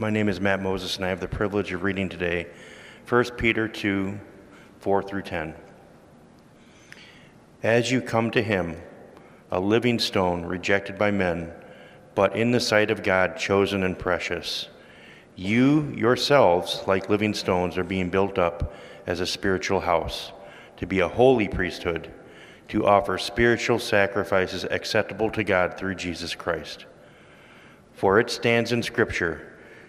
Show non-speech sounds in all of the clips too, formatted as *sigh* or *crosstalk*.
My name is Matt Moses, and I have the privilege of reading today 1 Peter 2 4 through 10. As you come to him, a living stone rejected by men, but in the sight of God chosen and precious, you yourselves, like living stones, are being built up as a spiritual house, to be a holy priesthood, to offer spiritual sacrifices acceptable to God through Jesus Christ. For it stands in Scripture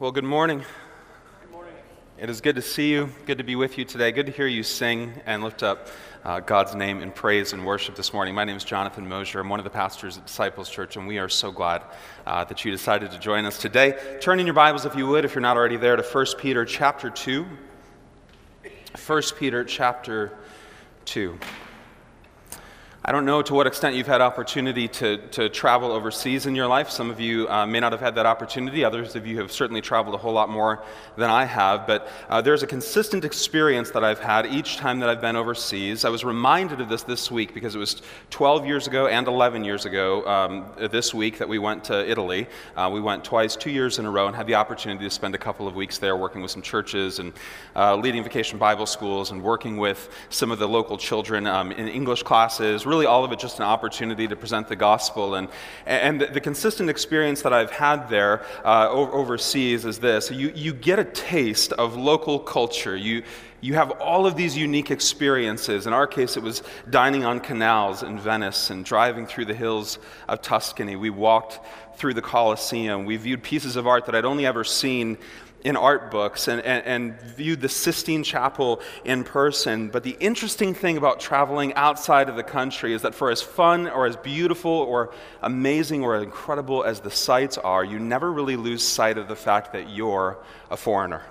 Well, good morning. Good morning. It is good to see you, good to be with you today, good to hear you sing and lift up uh, God's name in praise and worship this morning. My name is Jonathan Mosier. I'm one of the pastors at Disciples Church, and we are so glad uh, that you decided to join us today. Turn in your Bibles, if you would, if you're not already there, to 1 Peter chapter 2. 1 Peter chapter 2. I don't know to what extent you've had opportunity to, to travel overseas in your life. Some of you uh, may not have had that opportunity. Others of you have certainly traveled a whole lot more than I have. But uh, there's a consistent experience that I've had each time that I've been overseas. I was reminded of this this week because it was 12 years ago and 11 years ago um, this week that we went to Italy. Uh, we went twice, two years in a row, and had the opportunity to spend a couple of weeks there working with some churches and uh, leading vacation Bible schools and working with some of the local children um, in English classes really all of it just an opportunity to present the gospel. And, and the, the consistent experience that I've had there uh, overseas is this you, you get a taste of local culture. You, you have all of these unique experiences. In our case, it was dining on canals in Venice and driving through the hills of Tuscany. We walked through the Colosseum. We viewed pieces of art that I'd only ever seen in art books and, and, and, viewed the Sistine Chapel in person. But the interesting thing about traveling outside of the country is that for as fun or as beautiful or amazing or incredible as the sights are, you never really lose sight of the fact that you're a foreigner.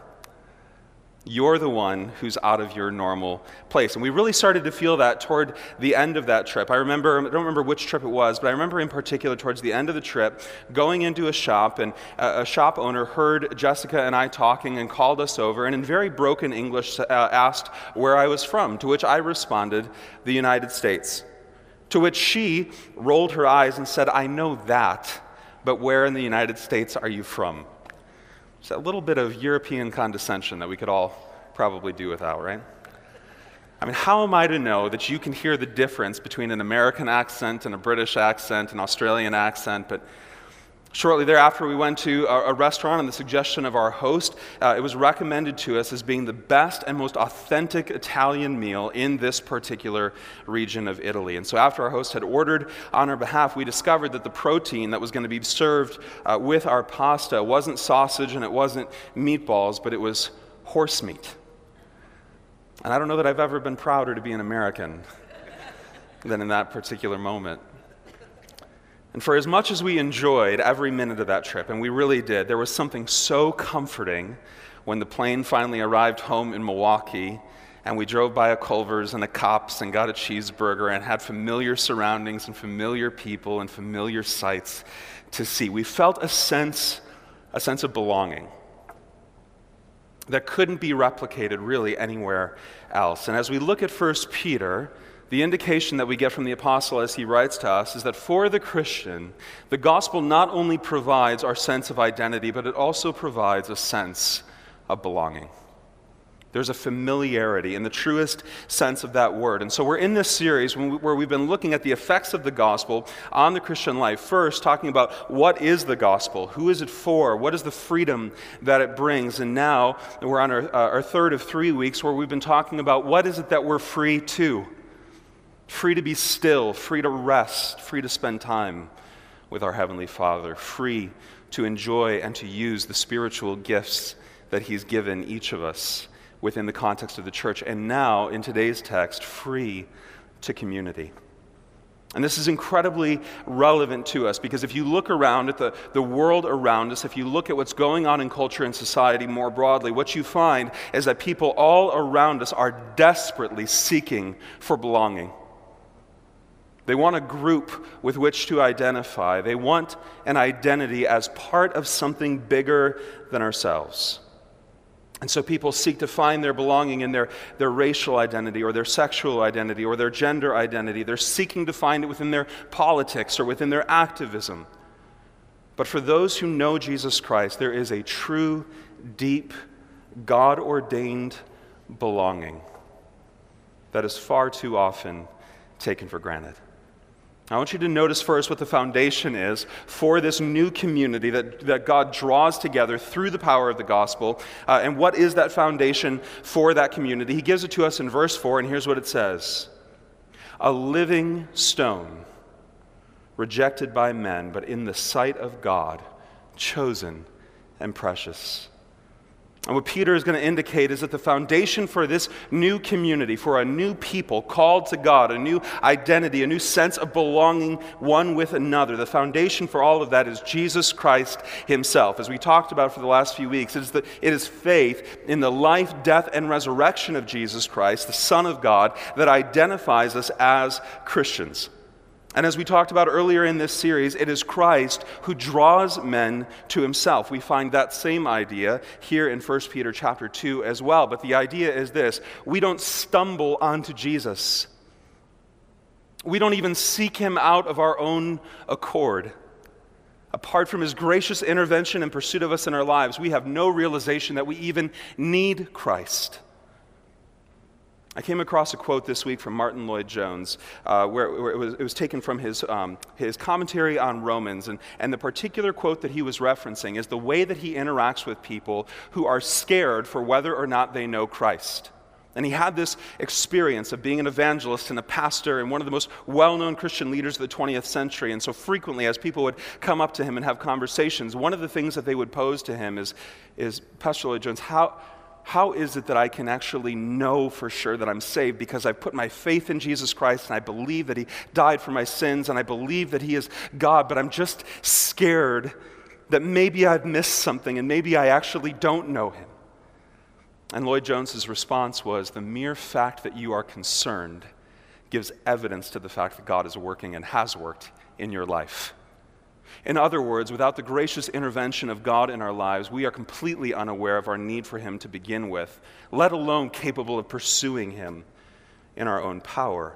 You're the one who's out of your normal place. And we really started to feel that toward the end of that trip. I remember, I don't remember which trip it was, but I remember in particular towards the end of the trip going into a shop, and a, shop owner heard Jessica and I talking and called us over, and in very broken English uh, asked where I was from, to which I responded, the United States. To which she rolled her eyes and said, I know that, but where in the United States are you from? It's a little bit of European condescension that we could all probably do without, right? I mean, how am I to know that you can hear the difference between an American accent and a British accent, an Australian accent, but Shortly thereafter, we went to a, restaurant on the suggestion of our host. Uh, it was recommended to us as being the best and most authentic Italian meal in this particular region of Italy. And so, after our host had ordered on our behalf, we discovered that the protein that was going to be served uh, with our pasta wasn't sausage and it wasn't meatballs, but it was horse meat. And I don't know that I've ever been prouder to be an American than in that particular moment. And for as much as we enjoyed every minute of that trip, and we really did, there was something so comforting when the plane finally arrived home in Milwaukee and we drove by a Culver's and a Kopp's and got a cheeseburger and had familiar surroundings and familiar people and familiar sights to see. We felt a sense, a sense of belonging that couldn't be replicated really anywhere else. And as we look at 1 Peter, the indication that we get from the apostle as he writes to us is that for the Christian, the gospel not only provides our sense of identity, but it also provides a sense of belonging. There's a familiarity in the truest sense of that word. And so we're in this series where we've been looking at the effects of the gospel on the Christian life. First, talking about what is the gospel? Who is it for? What is the freedom that it brings? And now we're on our, uh, our third of three weeks where we've been talking about what is it that we're free to? Free to be still, free to rest, free to spend time with our Heavenly Father, free to enjoy and to use the spiritual gifts that He's given each of us within the context of the church, and now, in today's text, free to community. And this is incredibly relevant to us because if you look around at the, the world around us, if you look at what's going on in culture and society more broadly, what you find is that people all around us are desperately seeking for belonging. They want a group with which to identify, they want an identity as part of something bigger than ourselves. And so people seek to find their belonging in their, their racial identity or their sexual identity or their gender identity. They're seeking to find it within their politics or within their activism. But for those who know Jesus Christ, there is a true, deep, God ordained belonging that is far too often taken for granted. I want you to notice first what the foundation is for this new community that, that God draws together through the power of the gospel. Uh, and what is that foundation for that community? He gives it to us in verse 4, and here's what it says A living stone, rejected by men, but in the sight of God, chosen and precious. And what Peter is going to indicate is that the foundation for this new community, for a new people called to God, a new identity, a new sense of belonging one with another, the foundation for all of that is Jesus Christ Himself. As we talked about for the last few weeks, it is, the, it is faith in the life, death, and resurrection of Jesus Christ, the Son of God, that identifies us as Christians. And as we talked about earlier in this series, it is Christ who draws men to himself. We find that same idea here in 1 Peter chapter 2 as well. But the idea is this we don't stumble onto Jesus, we don't even seek him out of our own accord. Apart from his gracious intervention and pursuit of us in our lives, we have no realization that we even need Christ. I came across a quote this week from Martyn Lloyd-Jones, uh, where, where it, was, it, was, taken from his, um, his commentary on Romans. And, and the particular quote that he was referencing is the way that he interacts with people who are scared for whether or not they know Christ. And he had this experience of being an evangelist and a pastor and one of the most well known Christian leaders of the 20th century. And so, frequently, as people would come up to him and have conversations, one of the things that they would pose to him is, is Pastor Lloyd-Jones, how, how is it that I can actually know for sure that I'm saved because I've put my faith in Jesus Christ and I believe that He died for my sins and I believe that He is God, but I'm just scared that maybe I've missed something and maybe I actually don't know Him? And Lloyd-Jones's response was the mere fact that you are concerned gives evidence to the fact that God is working and has worked in your life. In other words, without the gracious intervention of God in our lives, we are completely unaware of our need for Him to begin with, let alone capable of pursuing Him in our own power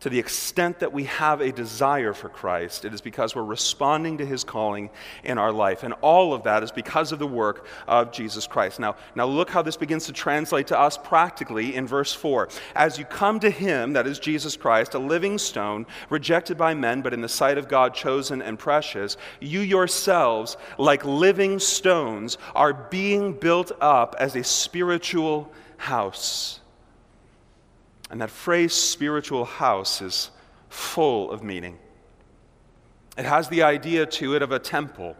to the extent that we have a desire for Christ, it is because we're responding to his calling in our life. And all of that is because of the work of Jesus Christ. Now, now look how this begins to translate to us practically in verse 4. As you come to him, that is Jesus Christ, a living stone, rejected by men, but in the sight of God chosen and precious, you yourselves, like living stones, are being built up as a spiritual house and that phrase, spiritual house, is full of meaning. It has the idea to it of a temple,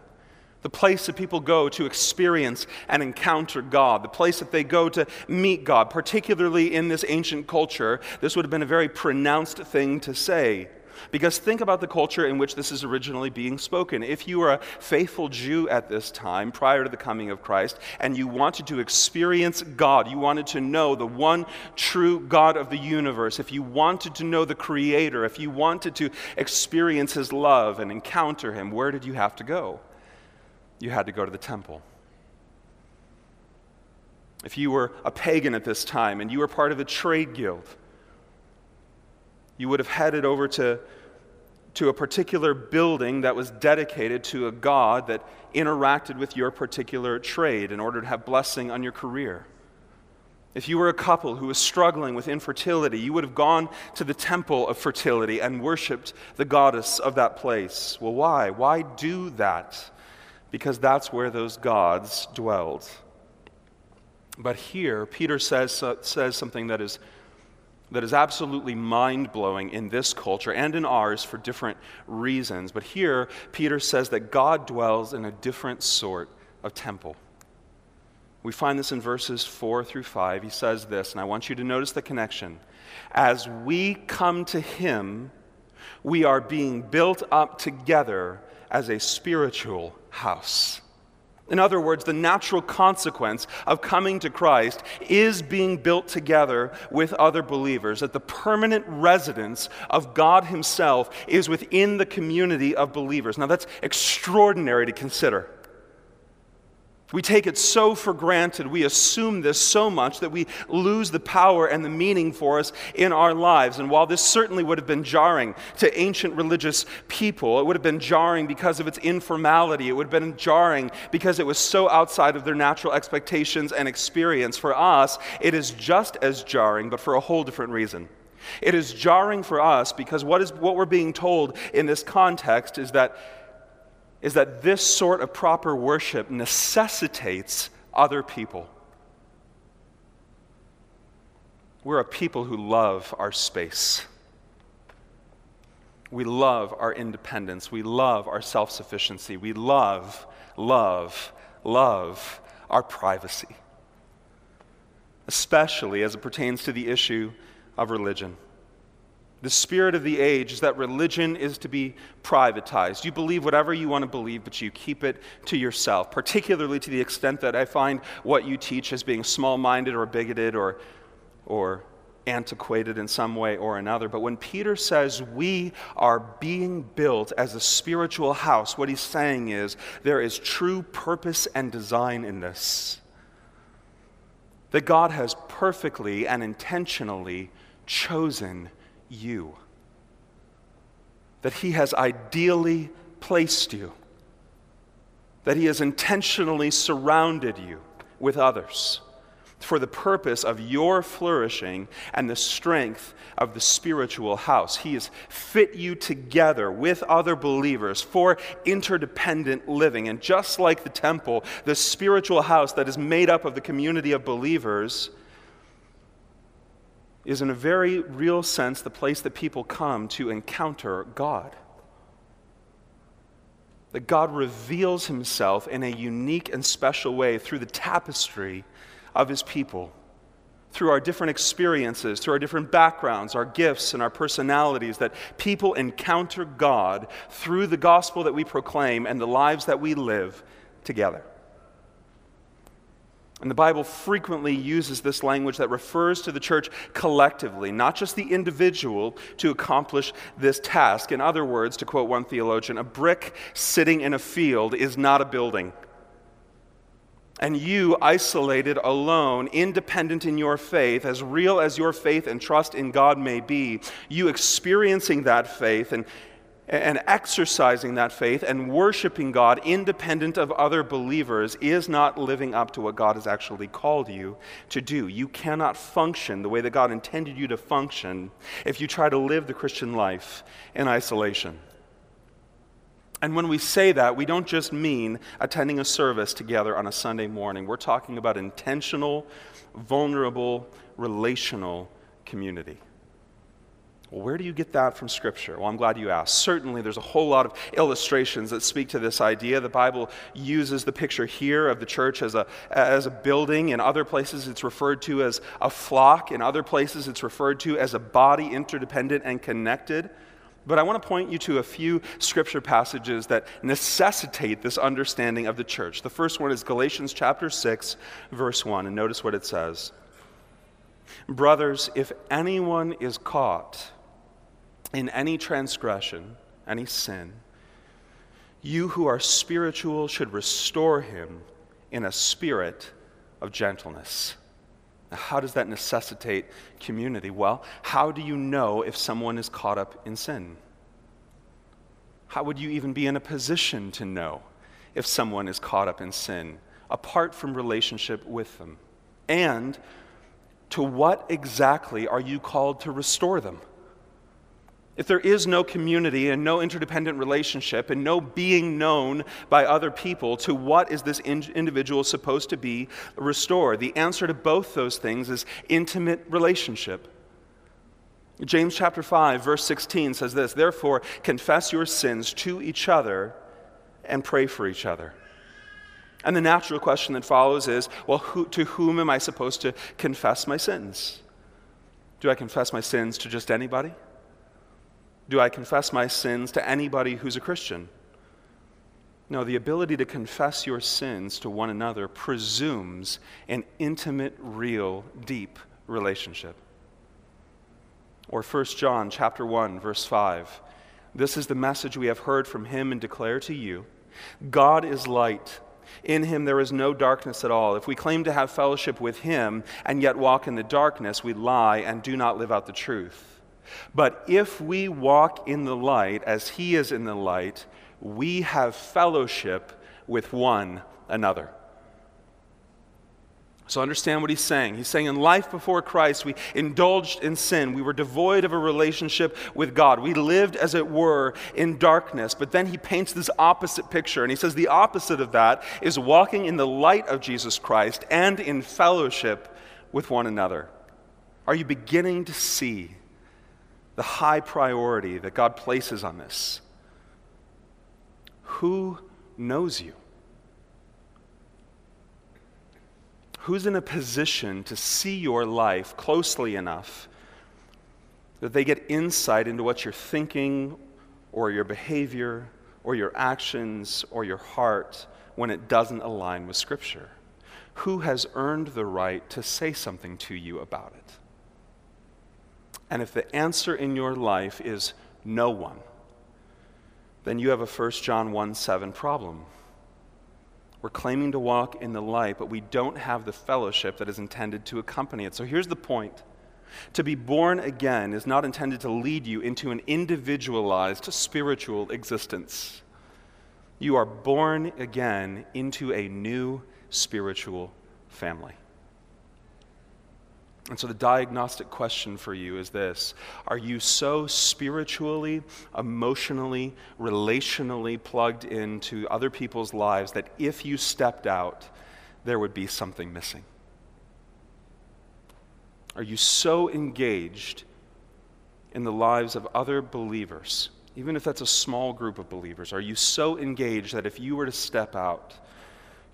the place that people go to experience and encounter God, the place that they go to meet God. Particularly in this ancient culture, this would have been a very pronounced thing to say. Because think about the culture in which this is originally being spoken. If you were a faithful Jew at this time, prior to the coming of Christ, and you wanted to experience God, you wanted to know the one true God of the universe, if you wanted to know the Creator, if you wanted to experience His love and encounter Him, where did you have to go? You had to go to the temple. If you were a pagan at this time and you were part of a trade guild, you would have headed over to, to a particular building that was dedicated to a God that interacted with your particular trade in order to have blessing on your career. If you were a couple who was struggling with infertility, you would have gone to the temple of fertility and worshiped the goddess of that place. Well, why? Why do that? Because that's where those gods dwelled. But here, Peter says, uh, says something that is, that is absolutely mind blowing in this culture and in ours for different reasons. But here, Peter says that God dwells in a different sort of temple. We find this in verses 4 through 5. He says this, and I want you to notice the connection. As we come to him, we are being built up together as a spiritual house. In other words, the natural consequence of coming to Christ is being built together with other believers, that the permanent residence of God Himself is within the community of believers. Now, that's extraordinary to consider. We take it so for granted, we assume this so much that we lose the power and the meaning for us in our lives. And while this certainly would have been jarring to ancient religious people, it would have been jarring because of its informality, it would have been jarring because it was so outside of their natural expectations and experience. For us, it is just as jarring, but for a whole different reason. It is jarring for us because what, is, what we're being told in this context is that is that this sort of proper worship necessitates other people. We're a people who love our space. We love our independence. We love our self sufficiency. We love, love, love our privacy, especially as it pertains to the issue of religion. The spirit of the age is that religion is to be privatized. You believe whatever you want to believe, but you keep it to yourself, particularly to the extent that I find what you teach as being small minded or bigoted or, or antiquated in some way or another. But when Peter says we are being built as a spiritual house, what he's saying is there is true purpose and design in this. That God has perfectly and intentionally chosen you, that He has ideally placed you, that He has intentionally surrounded you with others for the purpose of your flourishing and the strength of the spiritual house. He has fit you together with other believers for interdependent living. And just like the temple, the spiritual house that is made up of the community of believers is, in a very real sense, the place that people come to encounter God. That God reveals himself in a unique and special way through the tapestry of his people, through our different experiences, through our different backgrounds, our gifts, and our personalities, that people encounter God through the gospel that we proclaim and the lives that we live together. And the Bible frequently uses this language that refers to the church collectively, not just the individual, to accomplish this task. In other words, to quote one theologian, a brick sitting in a field is not a building. And you, isolated, alone, independent in your faith, as real as your faith and trust in God may be, you experiencing that faith and, and exercising that faith and worshiping God independent of other believers is not living up to what God has actually called you to do. You cannot function the way that God intended you to function if you try to live the Christian life in isolation. And when we say that, we don't just mean attending a service together on a Sunday morning. We're talking about intentional, vulnerable, relational community. Well, where do you get that from Scripture? Well, I'm glad you asked. Certainly, there's a whole lot of illustrations that speak to this idea. The Bible uses the picture here of the church as a, as a building. In other places, it's referred to as a flock. In other places, it's referred to as a body, interdependent and connected. But I want to point you to a few scripture passages that necessitate this understanding of the church. The first one is Galatians chapter 6, verse 1. And notice what it says Brothers, if anyone is caught, in any transgression, any sin, you who are spiritual should restore him in a spirit of gentleness. Now, how does that necessitate community? Well, how do you know if someone is caught up in sin? How would you even be in a position to know if someone is caught up in sin apart from relationship with them? And to what exactly are you called to restore them? If there is no community and no interdependent relationship and no being known by other people, to what is this in- individual supposed to be restored? The answer to both those things is intimate relationship. James chapter 5 verse 16 says this, therefore confess your sins to each other and pray for each other. And the natural question that follows is, well, who, to whom am I supposed to confess my sins? Do I confess my sins to just anybody? Do I confess my sins to anybody who's a Christian? No, the ability to confess your sins to one another presumes an intimate, real, deep relationship. Or 1 John chapter 1 verse 5. This is the message we have heard from him and declare to you. God is light. In him there is no darkness at all. If we claim to have fellowship with him and yet walk in the darkness, we lie and do not live out the truth. But if we walk in the light as he is in the light, we have fellowship with one another. So understand what he's saying. He's saying in life before Christ, we indulged in sin. We were devoid of a relationship with God. We lived, as it were, in darkness. But then he paints this opposite picture. And he says the opposite of that is walking in the light of Jesus Christ and in fellowship with one another. Are you beginning to see the high priority that God places on this. Who knows you? Who's in a position to see your life closely enough that they get insight into what you're thinking or your behavior or your actions or your heart when it doesn't align with Scripture? Who has earned the right to say something to you about it? And if the answer in your life is no one, then you have a 1 John 1 7 problem. We're claiming to walk in the light, but we don't have the fellowship that is intended to accompany it. So here's the point. To be born again is not intended to lead you into an individualized spiritual existence. You are born again into a new spiritual family. And so, the diagnostic question for you is this Are you so spiritually, emotionally, relationally plugged into other people's lives that if you stepped out, there would be something missing? Are you so engaged in the lives of other believers, even if that's a small group of believers? Are you so engaged that if you were to step out,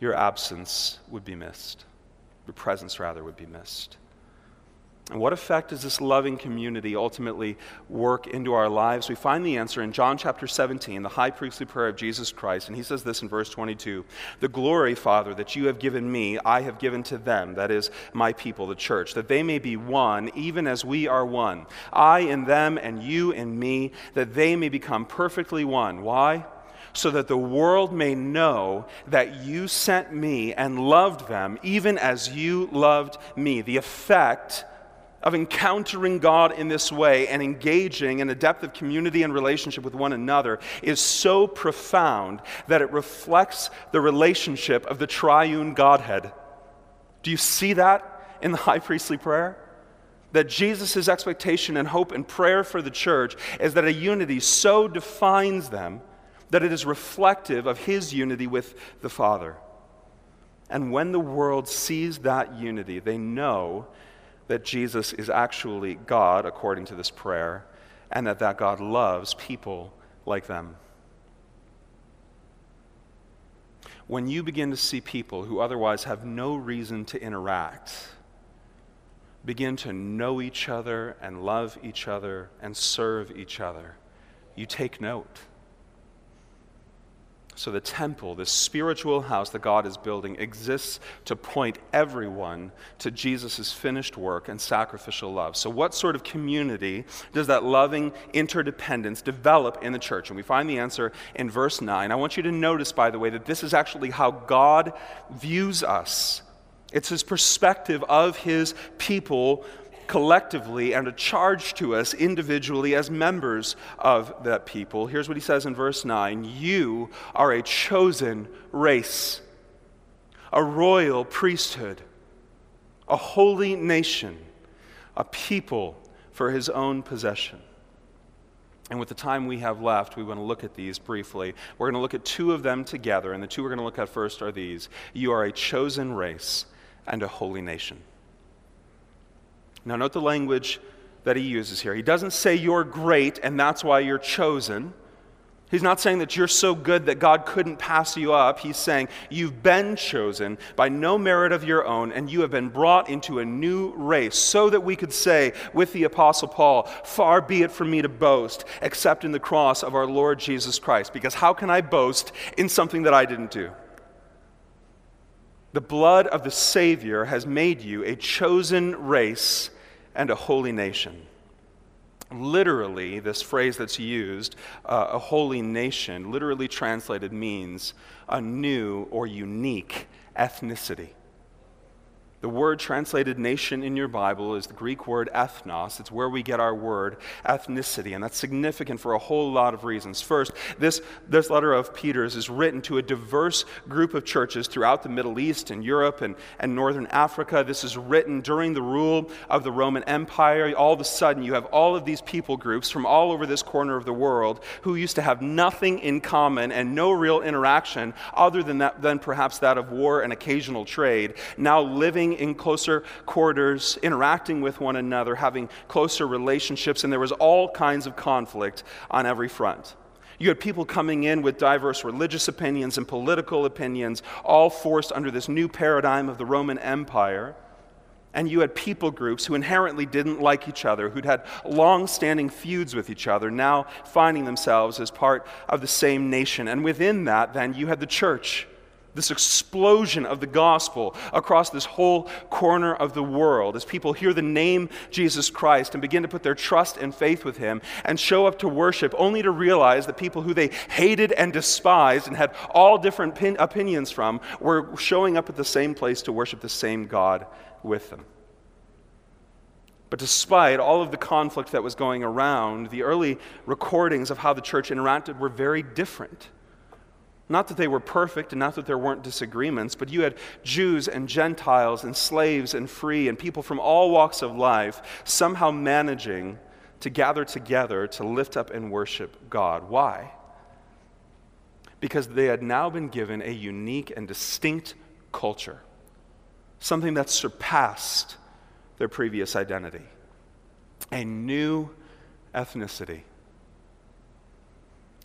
your absence would be missed? Your presence, rather, would be missed? And what effect does this loving community ultimately work into our lives? We find the answer in John chapter 17, the high priestly prayer of Jesus Christ. And he says this in verse 22 The glory, Father, that you have given me, I have given to them, that is, my people, the church, that they may be one, even as we are one. I in them, and you in me, that they may become perfectly one. Why? so that the world may know that you sent me and loved them, even as you loved me. The effect of encountering God in this way and engaging in a depth of community and relationship with one another is so profound that it reflects the relationship of the triune Godhead. Do you see that in the *laughs* high priestly prayer? That Jesus' expectation and hope and prayer for the church is that a unity so defines them that it is reflective of his unity with the Father. And when the world sees that unity, they know that Jesus is actually God, according to this prayer, and that that God loves people like them. When you begin to see people who otherwise have no reason to interact, begin to know each other and love each other and serve each other, you take note. So, the temple, this spiritual house that God is building, exists to point everyone to Jesus' finished work and sacrificial love. So, what sort of community does that loving interdependence develop in the church? And we find the answer in verse 9. I want you to notice, by the way, that this is actually how God views us. It's his perspective of his people collectively and a charge to us individually as members of that people. Here's what he says in verse 9 You are a chosen race, a royal priesthood, a holy nation a people for his own possession. And with the time we have left, we want to look at these briefly. We're going to look at two of them together, and the two we're going to look at first are these You are a chosen race and a holy nation. Now, note the language that he uses here. He doesn't say you're great and that's why you're chosen. He's not saying that you're so good that God couldn't pass you up. He's saying you've been chosen by no merit of your own, and you have been brought into a new race, so that we could say with the Apostle Paul, Far be it from me to boast, except in the cross of our Lord Jesus Christ. Because how can I boast in something that I didn't do? The blood of the Savior has made you a chosen race and a holy nation literally, this phrase that's used, uh, a holy nation, literally translated means a new or unique ethnicity. The word translated nation in your Bible is the Greek word ethnos. It's where we get our word ethnicity, and that's significant for a whole lot of reasons. First, this, this letter of Peter's is written to a diverse group of churches throughout the Middle East and Europe and, and Northern Africa. This is written during the rule of the Roman Empire. All of a sudden, you have all of these people groups from all over this corner of the world who used to have nothing in common and no real interaction other than, that, than perhaps that of war and occasional trade, now living in closer quarters, interacting with one another, having closer relationships, and there was all kinds of conflict on every front. You had people coming in with diverse religious opinions and political opinions, all forced under this new paradigm of the Roman Empire. And you had people groups who inherently didn't like each other, who'd had long standing feuds with each other, now finding themselves as part of the same nation. And within that, then, you had the church this explosion of the gospel across this whole corner of the world as people hear the name Jesus Christ and begin to put their trust and faith with him and show up to worship only to realize that people who they hated and despised and had all different pin- opinions from were showing up at the same place to worship the same God with them. But despite all of the conflict that was going around, the early recordings of how the church interacted were very different. Not that they were perfect and not that there weren't disagreements, but you had Jews and Gentiles and slaves and free and people from all walks of life somehow managing to gather together to lift up and worship God. Why? Because they had now been given a unique and distinct culture, something that surpassed their previous identity, a new ethnicity.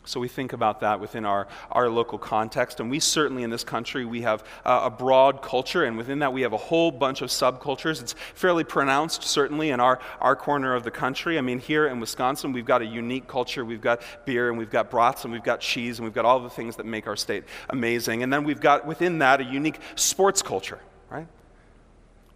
So we think about that within our, our local context. And we certainly in this country, we have uh, a broad culture, and within that we have a whole bunch of subcultures. It's fairly pronounced, certainly, in our, our corner of the country. I mean, here in Wisconsin, we've got a unique culture. We've got beer, and we've got brats, and we've got cheese, and we've got all the things that make our state amazing. And then we've got within that a unique sports culture, right?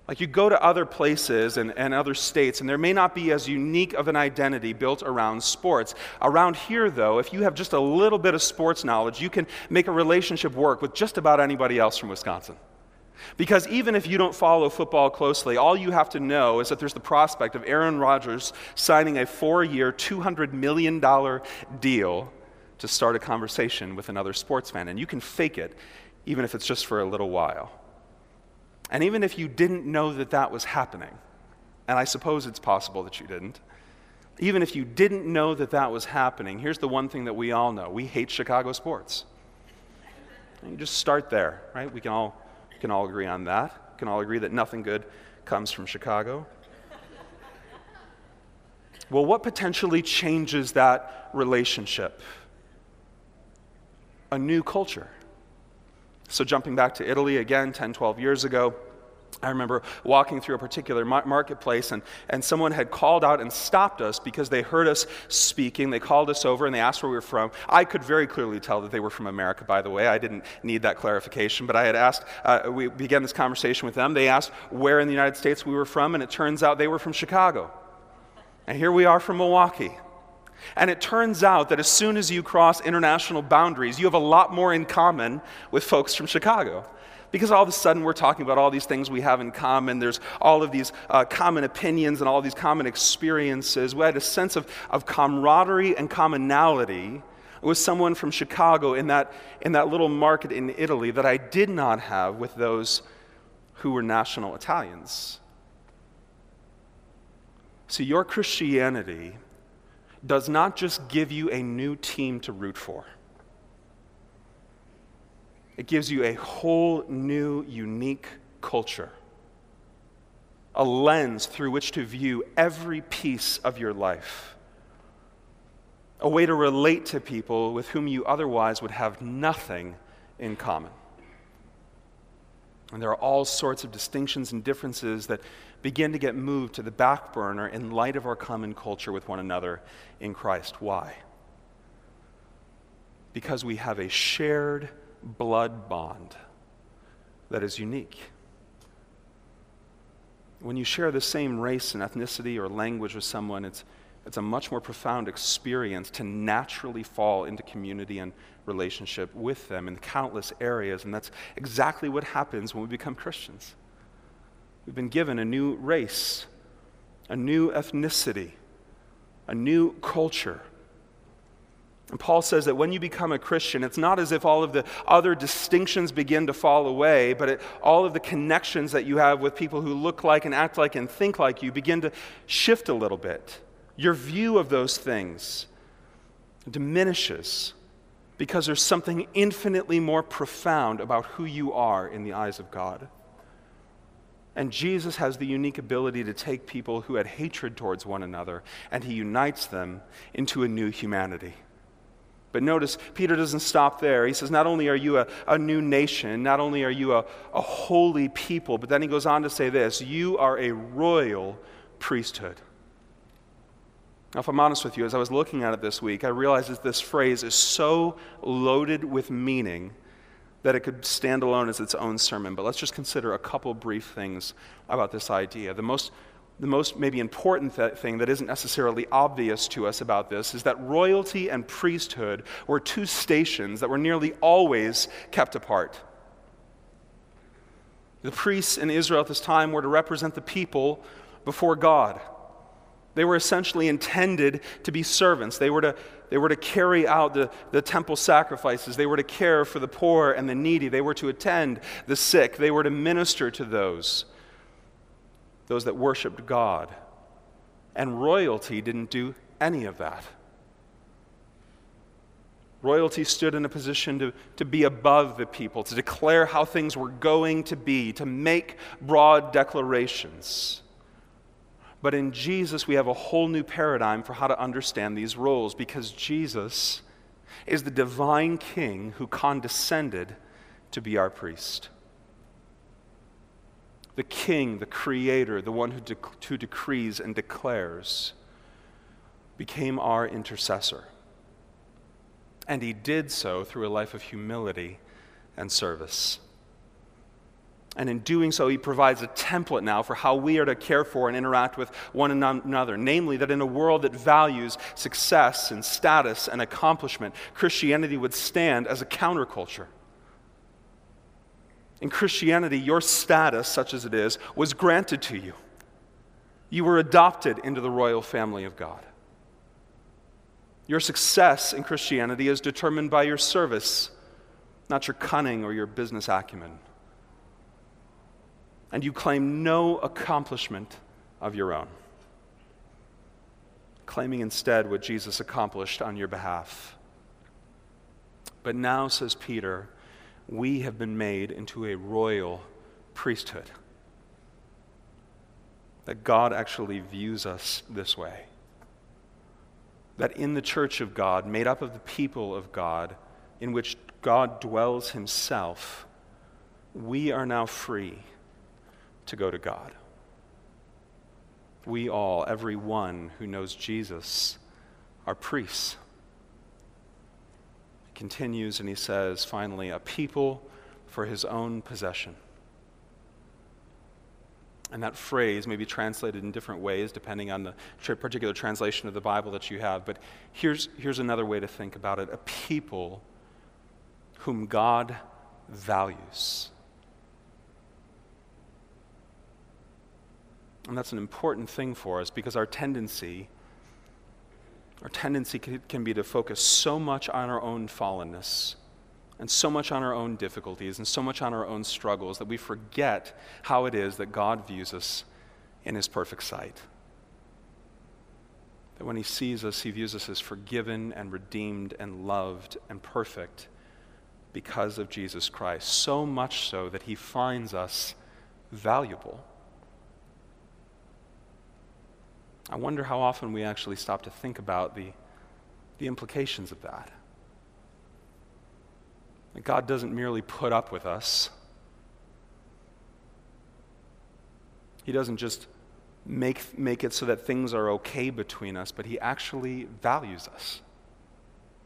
Like you go to other places and, and other states, and there may not be as unique of an identity built around sports. Around here, though, if you have just a little bit of sports knowledge, you can make a relationship work with just about anybody else from Wisconsin. Because even if you don't follow football closely, all you have to know is that there's the prospect of Aaron Rodgers signing a four year, $200 million deal to start a conversation with another sports fan. And you can fake it, even if it's just for a little while. And even if you didn't know that that was happening, and I suppose it's possible that you didn't, even if you didn't know that that was happening, here's the one thing that we all know we hate Chicago sports. And you just start there, right? We can all, can all agree on that. We can all agree that nothing good comes from Chicago. Well, what potentially changes that relationship? A new culture. So, jumping back to Italy again, 10, 12 years ago, I remember walking through a particular marketplace, and, and someone had called out and stopped us because they heard us speaking. They called us over and they asked where we were from. I could very clearly tell that they were from America, by the way. I didn't need that clarification, but I had asked, uh, we began this conversation with them. They asked where in the United States we were from, and it turns out they were from Chicago. And here we are from Milwaukee. And it turns out that as soon as you cross international boundaries, you have a lot more in common with folks from Chicago. Because all of a sudden we're talking about all these things we have in common. There's all of these uh, common opinions and all these common experiences. We had a sense of, of camaraderie and commonality with someone from Chicago in that, in that little market in Italy that I did not have with those who were national Italians. See, your Christianity does not just give you a new team to root for. It gives you a whole new, unique culture, a lens through which to view every piece of your life, a way to relate to people with whom you otherwise would have nothing in common. And there are all sorts of distinctions and differences that begin to get moved to the back burner in light of our common culture with one another in Christ. Why? Because we have a shared blood bond that is unique. When you share the same race and ethnicity or language with someone, it's, it's a much more profound experience to naturally fall into community and relationship with them in countless areas. And that's exactly what happens when we become Christians. We've been given a new race, a new ethnicity, a new culture and Paul says that when you become a Christian, it's not as if all of the other distinctions begin to fall away, but it, all of the connections that you have with people who look like and act like and think like you begin to shift a little bit. Your view of those things diminishes because there's something infinitely more profound about who you are in the eyes of God. And Jesus has the unique ability to take people who had hatred towards one another and he unites them into a new humanity. But notice, Peter doesn't stop there. He says, Not only are you a, a new nation, not only are you a, a holy people, but then he goes on to say this you are a royal priesthood. Now, if I'm honest with you, as I was looking at it this week, I realized that this phrase is so loaded with meaning that it could stand alone as its own sermon. But let's just consider a couple brief things about this idea. The most the most maybe important th- thing that isn't necessarily obvious to us about this is that royalty and priesthood were two stations that were nearly always kept apart. The priests in Israel at this time were to represent the people before God. They were essentially intended to be servants. They were to, they were to carry out the, the temple sacrifices. They were to care for the poor and the needy. They were to attend the sick. They were to minister to those those that worshiped God. And royalty didn't do any of that. Royalty stood in a position to, to be above the people, to declare how things were going to be, to make broad declarations. But in Jesus, we have a whole new paradigm for how to understand these roles because Jesus is the divine king who condescended to be our priest the king, the creator, the one who, de- who decrees and declares, became our intercessor. And he did so through a life of humility and service. And in doing so, he provides a template now for how we are to care for and interact with one another. Namely, that in a world that values success and status and accomplishment, Christianity would stand as a counterculture. In Christianity, your status, such as it is, was granted to you. You were adopted into the royal family of God. Your success in Christianity is determined by your service, not your cunning or your business acumen. And you claim no accomplishment of your own, claiming instead what Jesus accomplished on your behalf. But now, says Peter, we have been made into a royal priesthood. That God actually views us this way. That in the church of God, made up of the people of God, in which God dwells himself, we are now free to go to God. We all, every one who knows Jesus, are priests He continues and he says, finally, a people for his own possession. And that phrase may be translated in different ways depending on the particular translation of the Bible that you have. But here's, here's another way to think about it a people whom God values. And that's an important thing for us because our tendency our tendency can be to focus so much on our own fallenness and so much on our own difficulties and so much on our own struggles that we forget how it is that God views us in His perfect sight. That when he sees us, he views us as forgiven and redeemed and loved and perfect because of Jesus Christ. So much so that he finds us valuable. I wonder how often we actually stop to think about the, the implications of that. That God doesn't merely put up with us, He doesn't just make, make it so that things are okay between us, but He actually values us.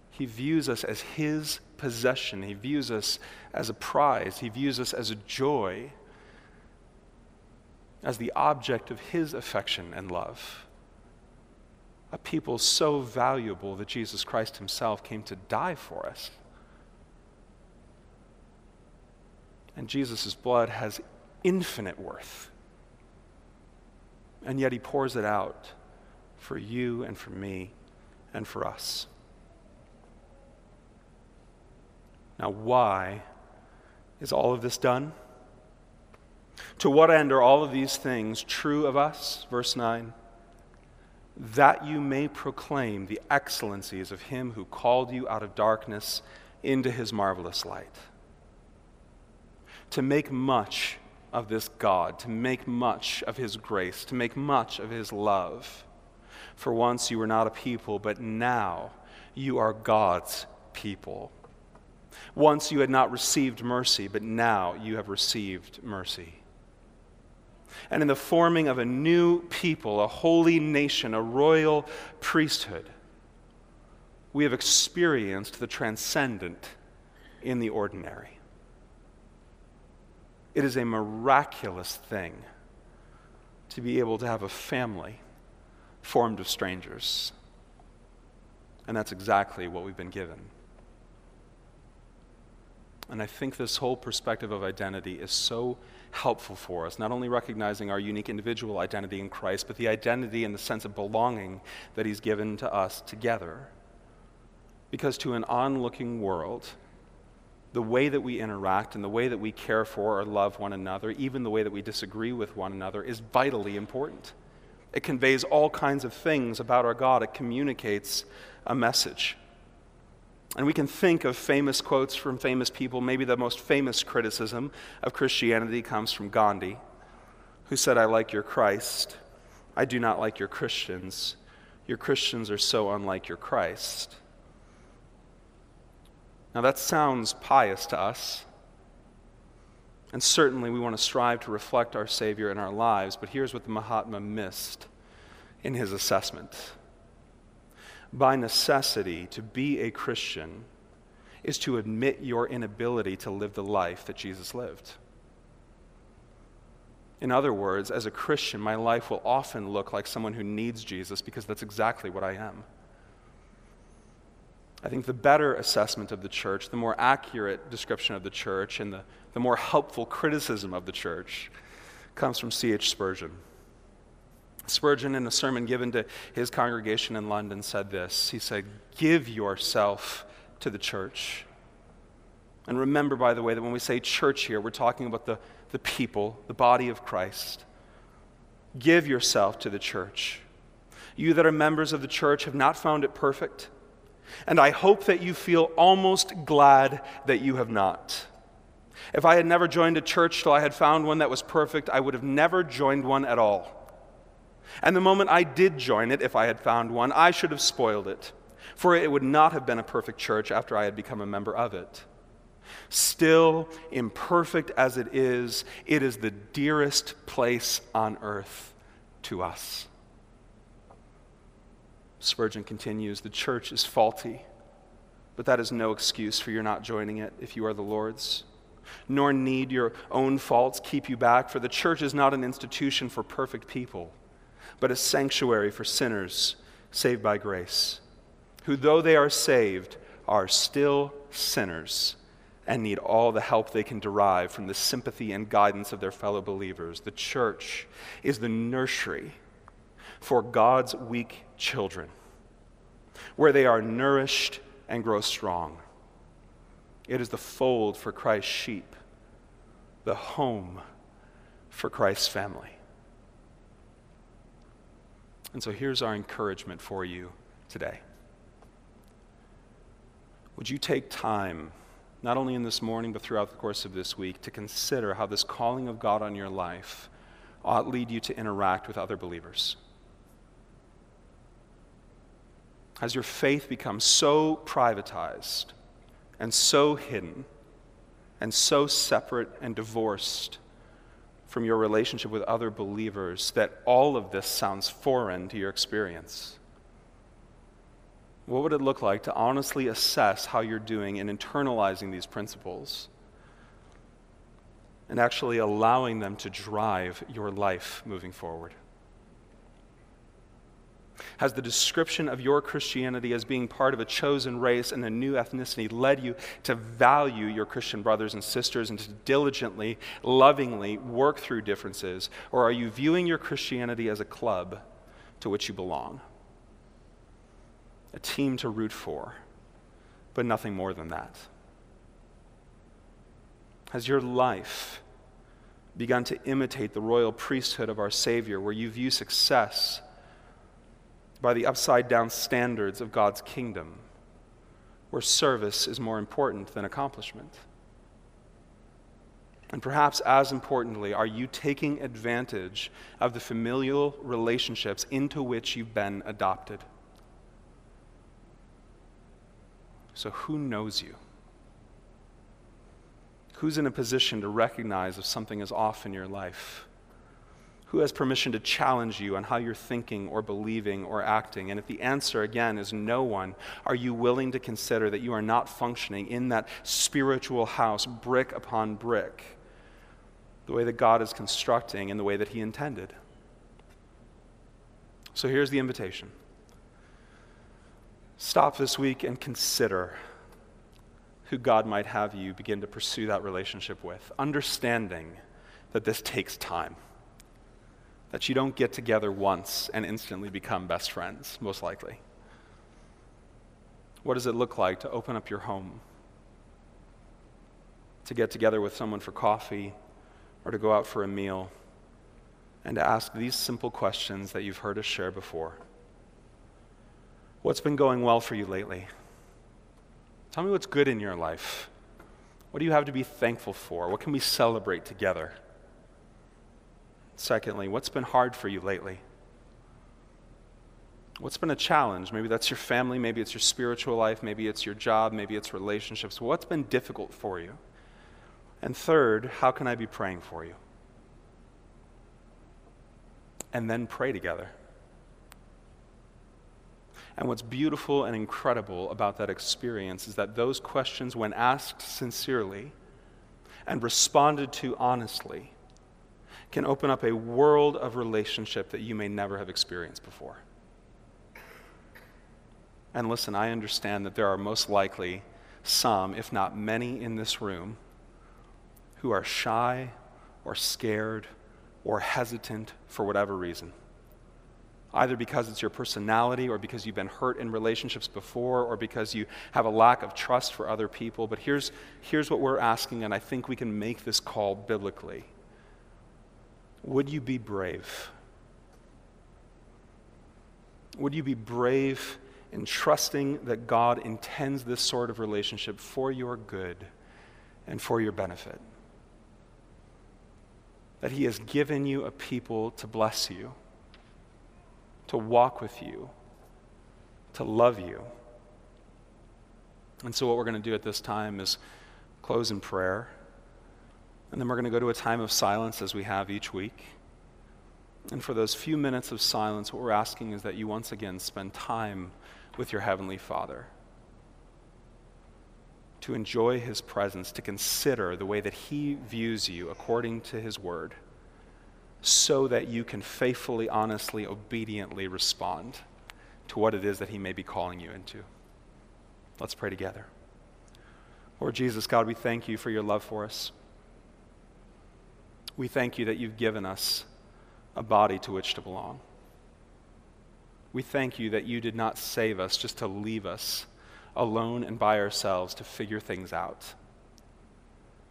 He views us as His possession, He views us as a prize, He views us as a joy, as the object of His affection and love. A people so valuable that Jesus Christ Himself came to die for us. And Jesus' blood has infinite worth and yet he pours it out for you and for me and for us. Now, why is all of this done? To what end are all of these things true of us? Verse 9. That you may proclaim the excellencies of him who called you out of darkness into his marvelous light. To make much of this God, to make much of His grace, to make much of His love. For once you were not a people, but now you are God's people. Once you had not received mercy, but now you have received mercy. And in the forming of a new people, a holy nation, a royal priesthood, we have experienced the transcendent in the ordinary. It is a miraculous thing to be able to have a family formed of strangers. And that's exactly what we've been given. And I think this whole perspective of identity is so helpful for us, not only recognizing our unique individual identity in Christ, but the identity and the sense of belonging that He's given to us together. Because to an onlooking world, the way that we interact and the way that we care for or love one another, even the way that we disagree with one another, is vitally important. It conveys all kinds of things about our God, it communicates a message. And we can think of famous quotes from famous people. Maybe the most famous criticism of Christianity comes from Gandhi, who said, I like your Christ. I do not like your Christians. Your Christians are so unlike your Christ. Now, that sounds pious to us. And certainly we want to strive to reflect our Savior in our lives, but here's what the Mahatma missed in his assessment. By necessity, to be a Christian is to admit your inability to live the life that Jesus lived. In other words, as a Christian, my life will often look like someone who needs Jesus because that's exactly what I am. I think the better assessment of the church, the more accurate description of the church, and the, the more helpful criticism of the church comes from C.H. Spurgeon. Spurgeon, in a sermon given to his congregation in London, said this He said, Give yourself to the church. And remember, by the way, that when we say church here, we're talking about the, the people, the body of Christ. Give yourself to the church. You that are members of the church have not found it perfect. And I hope that you feel almost glad that you have not. If I had never joined a church till I had found one that was perfect, I would have never joined one at all. And the moment I did join it, if I had found one, I should have spoiled it, for it would not have been a perfect church after I had become a member of it. Still, imperfect as it is, it is the dearest place on earth to us. Spurgeon continues The church is faulty, but that is no excuse for your not joining it if you are the Lord's. Nor need your own faults keep you back, for the church is not an institution for perfect people, but a sanctuary for sinners saved by grace, who, though they are saved, are still sinners and need all the help they can derive from the sympathy and guidance of their fellow believers. The church is the nursery for God's weak children, where they are nourished and grow strong. It is the fold for Christ's sheep, the home for Christ's family. And so here's our encouragement for you today. Would you take time, not only in this morning, but throughout the course of this week, to consider how this calling of God on your life ought lead you to interact with other believers? Has your faith become so privatized and so hidden and so separate and divorced from your relationship with other believers that all of this sounds foreign to your experience? What would it look like to honestly assess how you're doing in internalizing these principles and actually allowing them to drive your life moving forward? Has the description of your Christianity as being part of a chosen race and a new ethnicity led you to value your Christian brothers and sisters and to diligently, lovingly work through differences? Or are you viewing your Christianity as a club to which you belong? A team to root for, but nothing more than that? Has your life begun to imitate the royal priesthood of our Savior, where you view success? By the upside down standards of God's kingdom, where service is more important than accomplishment. And perhaps as importantly, are you taking advantage of the familial relationships into which you've been adopted? So, who knows you? Who's in a position to recognize if something is off in your life? Who has permission to challenge you on how you're thinking or believing or acting? And if the answer, again, is no one, are you willing to consider that you are not functioning in that spiritual house, brick upon brick, the way that God is constructing and the way that He intended? So here's the invitation stop this week and consider who God might have you begin to pursue that relationship with, understanding that this takes time that you don't get together once and instantly become best friends, most likely. What does it look like to open up your home? To get together with someone for coffee or to go out for a meal and to ask these simple questions that you've heard us share before. What's been going well for you lately? Tell me what's good in your life. What do you have to be thankful for? What can we celebrate together? Secondly, what's been hard for you lately? What's been a challenge? Maybe that's your family, maybe it's your spiritual life, maybe it's your job, maybe it's relationships. What's been difficult for you? And third, how can I be praying for you? And then pray together. And what's beautiful and incredible about that experience is that those questions, when asked sincerely and responded to honestly, can open up a world of relationship that you may never have experienced before. And listen, I understand that there are most likely some, if not many, in this room who are shy or scared or hesitant for whatever reason. Either because it's your personality or because you've been hurt in relationships before or because you have a lack of trust for other people. But here's, here's what we're asking, and I think we can make this call biblically. Would you be brave? Would you be brave in trusting that God intends this sort of relationship for your good and for your benefit? That He has given you a people to bless you, to walk with you, to love you. And so, what we're going to do at this time is close in prayer. And then we're going to go to a time of silence as we have each week. And for those few minutes of silence, what we're asking is that you once again spend time with your Heavenly Father. To enjoy His presence, to consider the way that He views you according to His Word, so that you can faithfully, honestly, obediently respond to what it is that He may be calling you into. Let's pray together. Lord Jesus, God, we thank you for your love for us. We thank you that you've given us a body to which to belong. We thank you that you did not save us just to leave us alone and by ourselves to figure things out,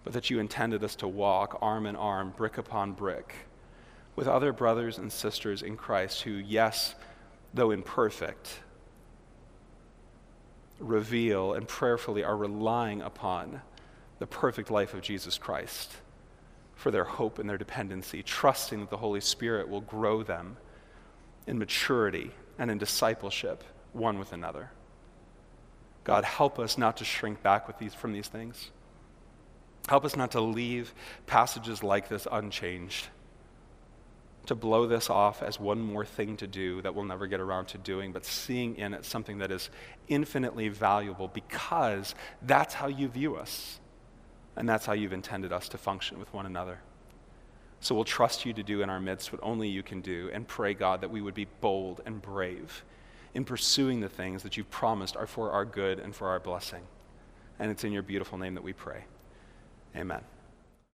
but that you intended us to walk arm in arm, brick upon brick, with other brothers and sisters in Christ who, yes, though imperfect, reveal and prayerfully are relying upon the perfect life of Jesus Christ for their hope and their dependency, trusting that the Holy Spirit will grow them in maturity and in discipleship one with another. God, help us not to shrink back with these, from these things. Help us not to leave passages like this unchanged, to blow this off as one more thing to do that we'll never get around to doing, but seeing in it something that is infinitely valuable because that's how you view us, and that's how you've intended us to function with one another. So we'll trust you to do in our midst what only you can do, and pray, God, that we would be bold and brave in pursuing the things that you've promised are for our good and for our blessing. And it's in your beautiful name that we pray. Amen.